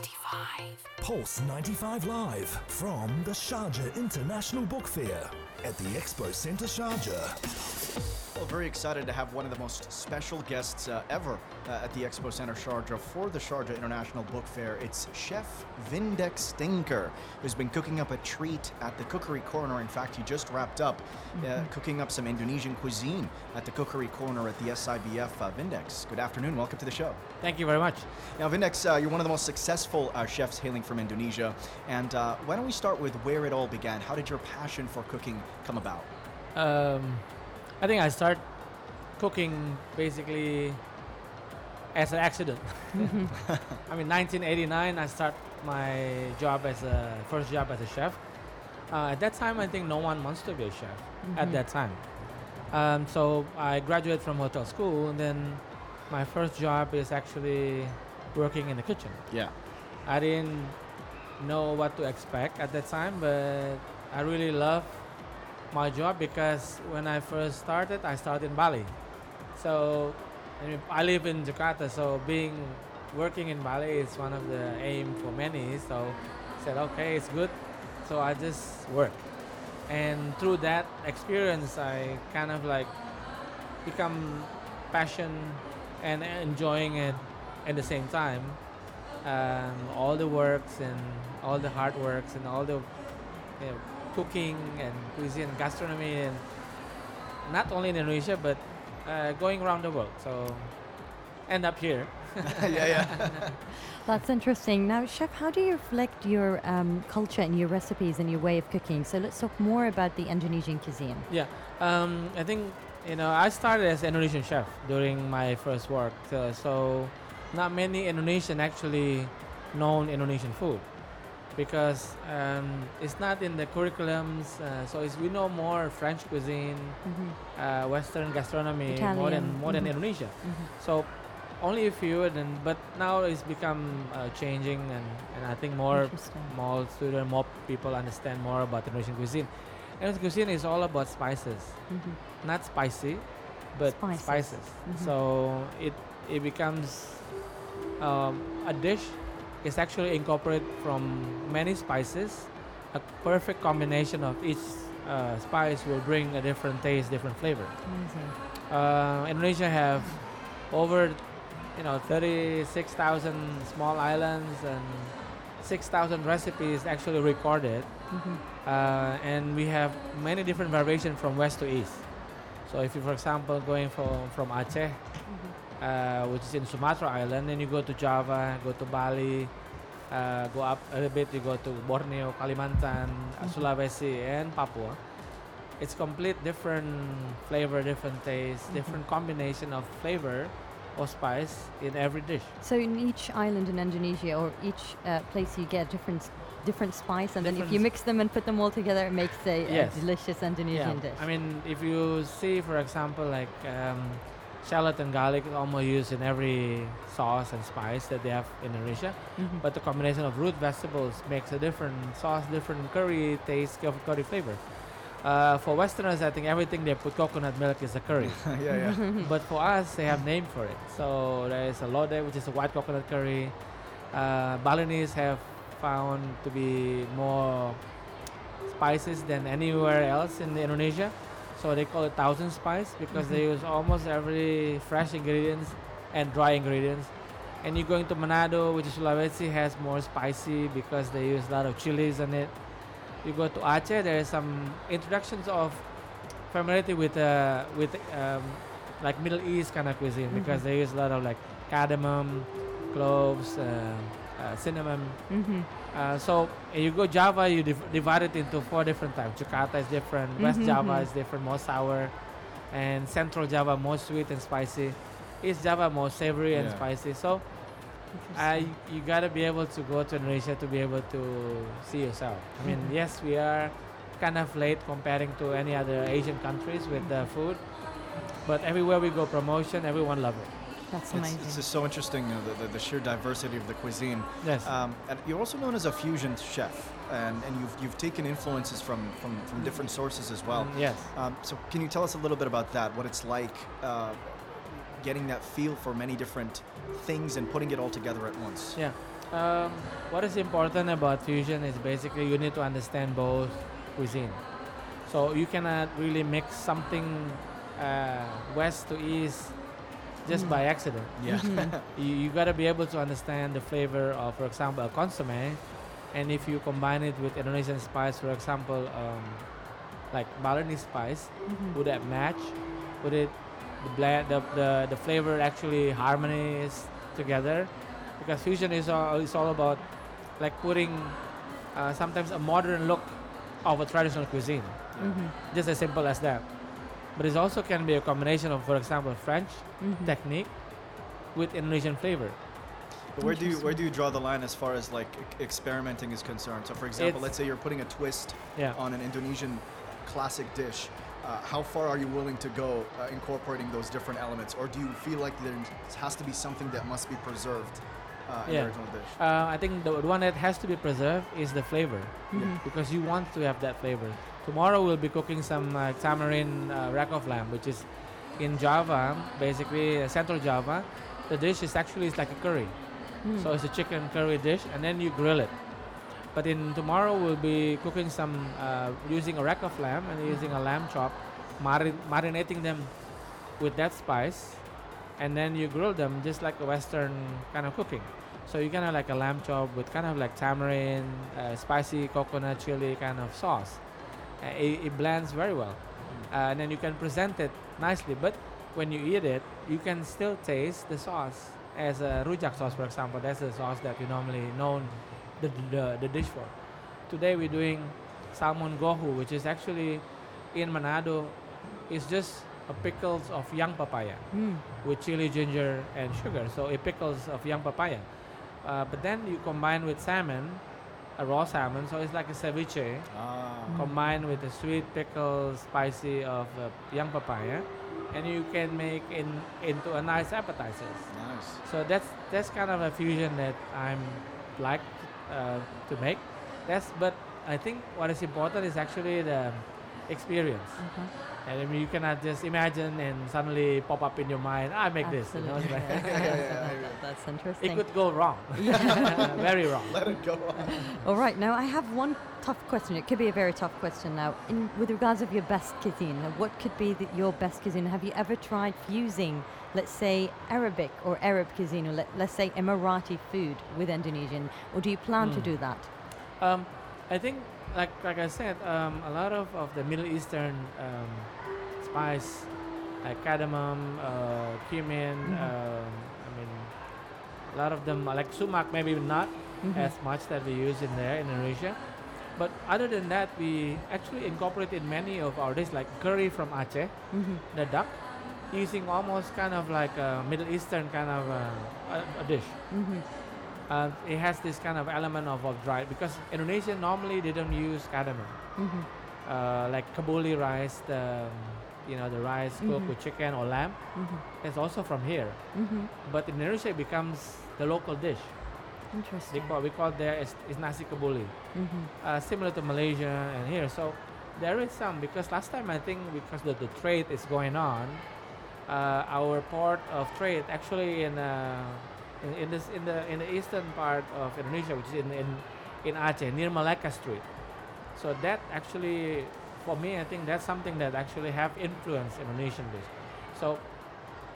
95. Pulse 95 Live from the Sharjah International Book Fair at the Expo Centre Sharjah. Very excited to have one of the most special guests uh, ever uh, at the Expo Center Sharjah for the Sharjah International Book Fair. It's Chef Vindex Tengker, who's been cooking up a treat at the Cookery Corner. In fact, he just wrapped up uh, cooking up some Indonesian cuisine at the Cookery Corner at the SIBF. Uh, Vindex, good afternoon. Welcome to the show. Thank you very much. Now, Vindex, uh, you're one of the most successful uh, chefs hailing from Indonesia. And uh, why don't we start with where it all began? How did your passion for cooking come about? Um, I think I start cooking basically as an accident. I mean, 1989, I start my job as a first job as a chef. Uh, at that time, I think no one wants to be a chef at that time. Um, so I graduated from hotel school, and then my first job is actually working in the kitchen. Yeah. I didn't know what to expect at that time, but I really love my job because when I first started, I started in Bali. So I, live in Jakarta, so being working in Bali is one of the aim for many. So I said, okay, it's good. So I just work, and through that experience, I kind of like become passion and enjoying it at the same time um, all the works and all the hard works and all the you know, cooking and cuisine gastronomy and not only in Indonesia but uh, going around the world so end up here yeah, yeah. That's interesting. Now, Chef, how do you reflect your um, culture and your recipes and your way of cooking? So let's talk more about the Indonesian cuisine. yeah um, I think you know I started as Indonesian chef during my first work uh, so not many Indonesian actually know Indonesian food because um, it's not in the curriculums uh, so it's, we know more French cuisine uh, Western gastronomy more than Italian, more than mhm. Indonesia so only a few and but now it's become uh, changing and, and I think more more student more people understand more about Indonesian cuisine Indonesian cuisine is all about spices Mhm. not spicy but Spices. spices, Mhm. so it it becomes um, a dish is actually incorporated from many spices. A perfect combination of each uh, spice will bring a different taste different flavor. Amazing. uh, Indonesia have over you know 36,000 small islands and 6,000 recipes actually recorded. Mhm. uh, and we have many different variations from west to east. So if you for example going from, from Aceh uh, which is in Sumatra Island. Then you go to Java go to Bali uh, go up a little bit you go to Borneo Kalimantan uh, Sulawesi and Papua. It's complete different flavor different taste different combination of flavor or spice in every dish. So in each island in Indonesia or each uh, place you get different different spice, and then if you mix them and put them all together, it makes a, a delicious Indonesian dish. I mean, if you see, for example, like um, shallot and garlic is almost used in every sauce and spice that they have in Indonesia. Mhm. But the combination of root vegetables makes a different sauce, different curry taste, of curry flavor. Uh, for Westerners, I think everything they put coconut milk is a curry. yeah, yeah. but for us, they have name for it. So there is a lodeh, which is a white coconut curry. Uh, Balinese have found to be more spices than anywhere else in Indonesia. So they call it thousand spice because they use almost every fresh ingredients and dry ingredients. And you going to Manado, which is Sulawesi, has more spicy because they use a lot of chilies in it. You go to Aceh, there is some introductions of familiarity with uh, with um, like Middle East kind of cuisine because they use a lot of like cardamom, cloves, uh, uh, cinnamon. Mhm. Uh, so uh, you go Java, you div- divide it into four different types. Jakarta is different, West Mhm, Java mhm. is different, more sour, and Central Java more sweet and spicy. East Java more savory and spicy. So I you gotta be able to go to Indonesia to be able to see yourself. I mean, Mhm. yes, we are kind of late comparing to any other Asian countries with the food, but everywhere we go promotion, everyone love it. That's It's, amazing. it's just so interesting, uh, the, the, the sheer diversity of the cuisine. Yes. Um, and you're also known as a fusion chef, and, and you've, you've taken influences from, from, from different sources as well. Mm, yes. Um, so can you tell us a little bit about that? What it's like uh, getting that feel for many different things and putting it all together at once? Yeah. Um, what is important about fusion is basically you need to understand both cuisine. So you cannot really mix something uh, west to east just by accident. Yeah. You, you got to be able to understand the flavor of, for example, a consomme, and if you combine it with Indonesian spice, for example, um, like Balinese spice, would that match? Would it the blend the, the the flavor actually harmonize together? Because fusion is all is all about like putting uh, sometimes a modern look of a traditional cuisine, Mm-hmm. just as simple as that. But it also can be a combination of, for example, French Mm-hmm. technique with Indonesian flavor. But where do you where do you draw the line as far as like e- experimenting is concerned? So, for example, It's- let's say you're putting a twist Yeah. on an Indonesian classic dish. Uh, how far are you willing to go uh, incorporating those different elements, or do you feel like there has to be something that must be preserved uh, Yeah. original dish? Uh, I think the one that has to be preserved is the flavor Mm-hmm. because you want to have that flavor. Tomorrow we'll be cooking some uh, tamarind uh, rack of lamb, which is in Java, basically uh, Central Java. The dish is actually it's like a curry, Mm. so it's a chicken curry dish, and then you grill it. But in tomorrow we'll be cooking some uh, using a rack of lamb and using a lamb chop, marin- marinating them with that spice, and then you grill them just like a Western kind of cooking. So you kind of like a lamb chop with kind of like tamarind, uh, spicy coconut chili kind of sauce. Uh, it, it blends very well, uh, and then you can present it nicely. But when you eat it, you can still taste the sauce as a rujak sauce, for example. That's the sauce that you normally known the, the, the dish for. Today we're doing salmon gohu, which is actually in Manado. It's just a pickles of young papaya Mm. with chili, ginger, and sugar. So it pickles of young papaya. Uh, but then you combine with salmon, a raw salmon. So it's like a ceviche Ah. combined with the sweet pickle, spicy of uh, young papaya, and you can make in into a nice appetizer. Nice. So that's that's kind of a fusion that I'm like uh, to make. That's but I think what is important is actually the experience. Uh-huh. And I mean, you cannot just imagine and suddenly pop up in your mind. I make this. You know, Absolutely. it's like- Yeah, yeah, yeah, that- yeah. that- That's interesting. it could go wrong. Very wrong. Let it go. wrong. All right, now I have one tough question. It could be a very tough question now. In, with regards of your best cuisine, what could be the, your best cuisine? Have you ever tried fusing, let's say, Arabic or Arab cuisine, or let, let's say Emirati food with Indonesian, or do you plan to Mm. do that? Um, I think, like like I said, um, a lot of, of the Middle Eastern um, spice, like cardamom, uh, cumin. Mhm. Um, I mean, a lot of them like sumac, maybe not Mhm. as much that we use in there in Indonesia. But other than that, we actually incorporated many of our dishes, like curry from Aceh, Mhm. the duck, using almost kind of like a Middle Eastern kind of uh, a, a dish. Uh, it has this kind of element of, of dry because Indonesia normally they don't use cardamom. Mhm. Uh, like kabuli rice, the you know the rice cooked Mhm. with chicken or lamb, Mhm. it's also from here. Mhm. But in Indonesia, it becomes the local dish. They Interesting. call, we call there is, is nasi kabuli, Mhm. uh, similar to Malaysia and here. So there is some because last time I think because the, the trade is going on, uh, our port of trade actually in, uh, in in this in the in the eastern part of Indonesia, which is in in, in Aceh near Malacca Street. So that actually, for me, I think that's something that actually have influenced Indonesian dish. So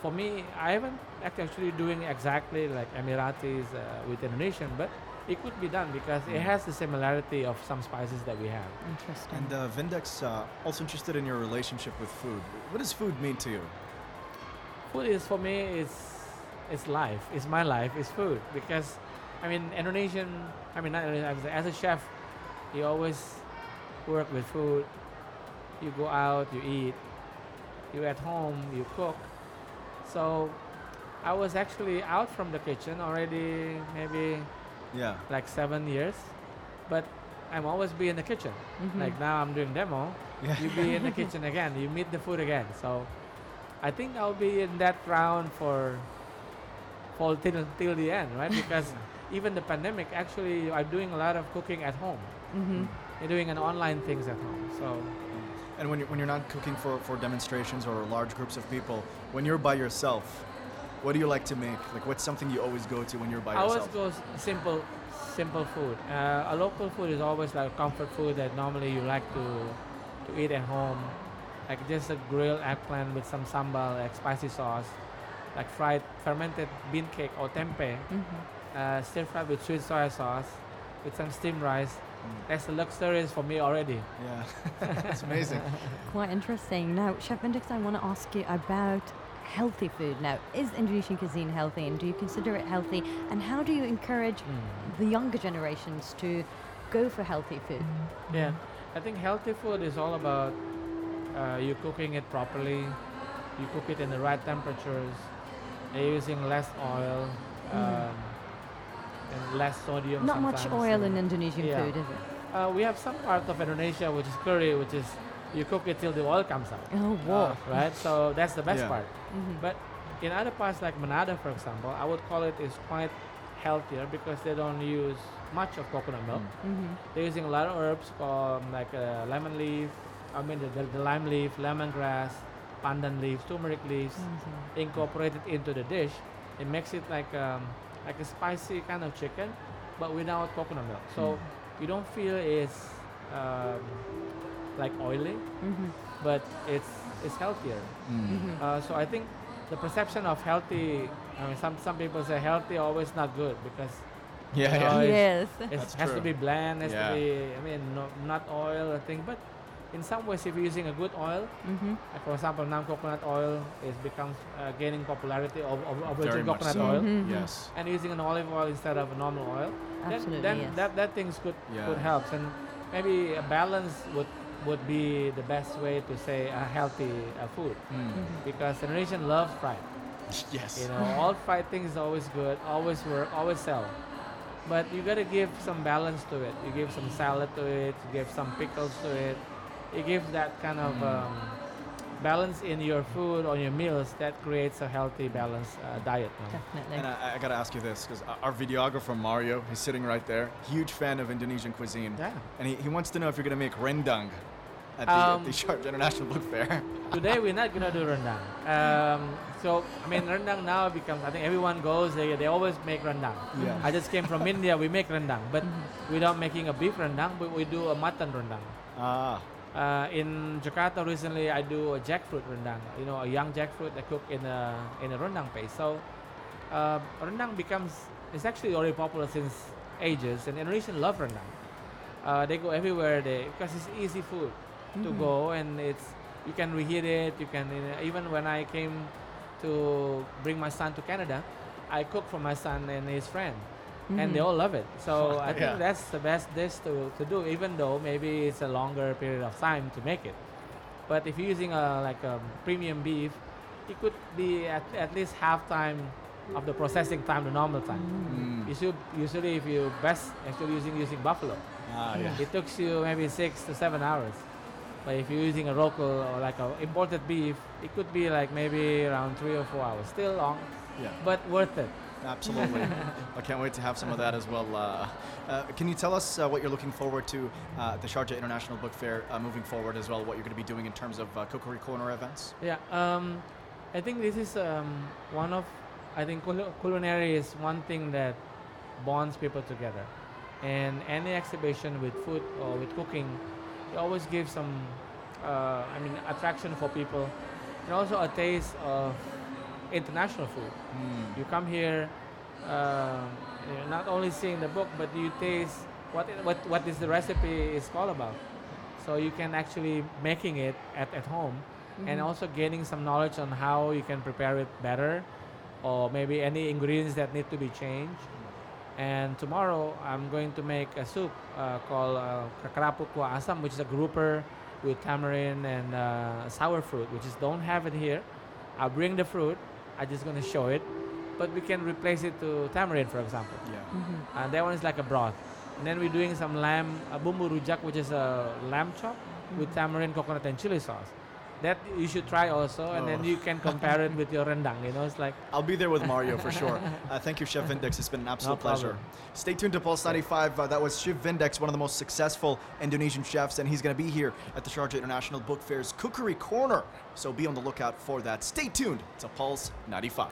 for me, I haven't actually doing exactly like Emiratis uh, with Indonesian, but it could be done because it has the similarity of some spices that we have. Interesting. And uh, Vindex, uh, also interested in your relationship with food. What does food mean to you? Food is for me is it's life. It's my life. It's food because I mean Indonesian. I mean not Indonesian, as a chef, you always work with food. You go out, you eat. You at home, you cook. So I was actually out from the kitchen already maybe Yeah. like seven years, but I'm always be in the kitchen. Mhm. Like now I'm doing demo, Yeah. you be in the kitchen again. You meet the food again. So I think I'll be in that round for for till till the end, right? Because even the pandemic, actually, I'm doing a lot of cooking at home. Mhm. You're doing an online things at home. So And when you're, when you're not cooking for, for demonstrations or large groups of people, when you're by yourself, What do you like to make? Like, what's something you always go to when you're by yourself? I always yourself? go simple, simple food. Uh, a local food is always like comfort food that normally you like to to eat at home, like just a grilled eggplant with some sambal, like spicy sauce, like fried fermented bean cake or tempeh, Mhm. uh, stir fried with sweet soy sauce, with some steamed rice. Mm. That's luxurious for me already. Yeah, it's amazing. Quite interesting. Now, Chef Vindex, I want to ask you about healthy food. Now, is Indonesian cuisine healthy and do you consider it healthy? And how do you encourage the younger generations to go for healthy food? Yeah, I think healthy food is all about uh, you cooking it properly, you cook it in the right temperatures, you're using less oil um, and less sodium. Not much oil and- in Indonesian yeah. food, is it? Uh, we have some part of Indonesia which is curry, which is you cook it till the oil comes out. Oh, wow. Right, so that's the best Yeah. part. Mhm. But in other parts like Manado, for example, I would call it is quite healthier because they don't use much of coconut milk. Mhm. They're using a lot of herbs um, like uh, lemon leaf, I mean the, the, the lime leaf, lemongrass, pandan leaves, turmeric leaves, Amazing. incorporated into the dish. It makes it like um, like a spicy kind of chicken, but without coconut milk. So you don't feel it's um, like oily, Mhm. but it's it's healthier. Mm. Mhm. Uh, so I think the perception of healthy. I mean, some some people say healthy always not good because Yeah, you yeah. know, Yes. it That's has to be bland, has Yeah. to be, I mean, no, not oil or thing. But in some ways, if you're using a good oil, Mhm. like for example, non-coconut oil is becomes uh, gaining popularity of, of, of virgin coconut so. oil, Mhm. Yes. and using an olive oil instead of a normal oil, Absolutely, then, then yes. that that things could Yeah. could help, and maybe a balance would would be the best way to say a healthy uh, food Mm. because Indonesian love fried. Yes. You know, all fried things is always good, always work, always sell. But you gotta give some balance to it. You give some salad to it, you give some pickles to it. You gives that kind of Mm. um, balance in your food or your meals that creates a healthy, balanced uh, diet. no? Definitely. And I, I gotta ask you this, because our videographer Mario, he's sitting right there, huge fan of Indonesian cuisine, Yeah. and he, he wants to know if you're gonna make rendang at the, at Um, the Sharjah International Book Fair. Today we're not gonna do rendang. Um, so I mean, rendang now becomes. I think everyone goes. They, they always make rendang. Yeah. I just came from India. We make rendang, but Mhm. without making a beef rendang, but we do a mutton rendang. Ah, Uh, in Jakarta recently, I do a jackfruit rendang. You know, a young jackfruit I cook in a in a rendang paste. So uh, rendang becomes it's actually already popular since ages, and Indonesians love rendang. Uh, they go everywhere they because it's easy food to Mhm. go, and it's you can reheat it. You can uh, even when I came to bring my son to Canada, I cook for my son and his friend and they Mhm. all love it. So I think Yeah. that's the best dish to, to do, even though maybe it's a longer period of time to make it. But if you're using a like a premium beef, it could be at, at least half time of the processing time, the normal time. mm. You should usually if you best actually using using buffalo, ah, yeah. it took you maybe six to seven hours. But if you're using a local or like a imported beef, it could be like maybe around three or four hours. Still long, Yeah. but worth it. Absolutely. I can't wait to have some of that as well. Uh, uh, can you tell us uh, what you're looking forward to uh, at the Sharjah International Book Fair uh, moving forward as well? What you're going to be doing in terms of uh, cookery corner events? Yeah, um, I think this is um, one of, I think cul- culinary is one thing that bonds people together. And any exhibition with food or with cooking, it always gives some, uh, I mean, attraction for people. And also a taste of international food. Mm. You come here, um, you're not only seeing the book, but you taste what it, what what is the recipe is all about. So you can actually making it at, at home, and Mhm. also gaining some knowledge on how you can prepare it better, or maybe any ingredients that need to be changed. And tomorrow I'm going to make a soup uh, called uh, kakarapu kuah asam, which is a grouper with tamarind and uh, sour fruit, which is don't have it here. I'll bring the fruit. I'm just gonna show it, but we can replace it to tamarind, for example. Yeah. Mhm. And that one is like a broth. And then we're doing some lamb, a bumbu rujak, which is a lamb chop with tamarind, coconut, and chili sauce. That you should try also, and then Oh. you can compare it with your rendang. You know, it's like I'll be there with Mario for sure. Uh, thank you, Chef Vindex. It's been an absolute pleasure. problem. Stay tuned to Pulse 95. Uh, that was Chef Vindex, one of the most successful Indonesian chefs, and he's going to be here at the Sharjah International Book Fair's Cookery Corner. So be on the lookout for that. Stay tuned to Pulse 95.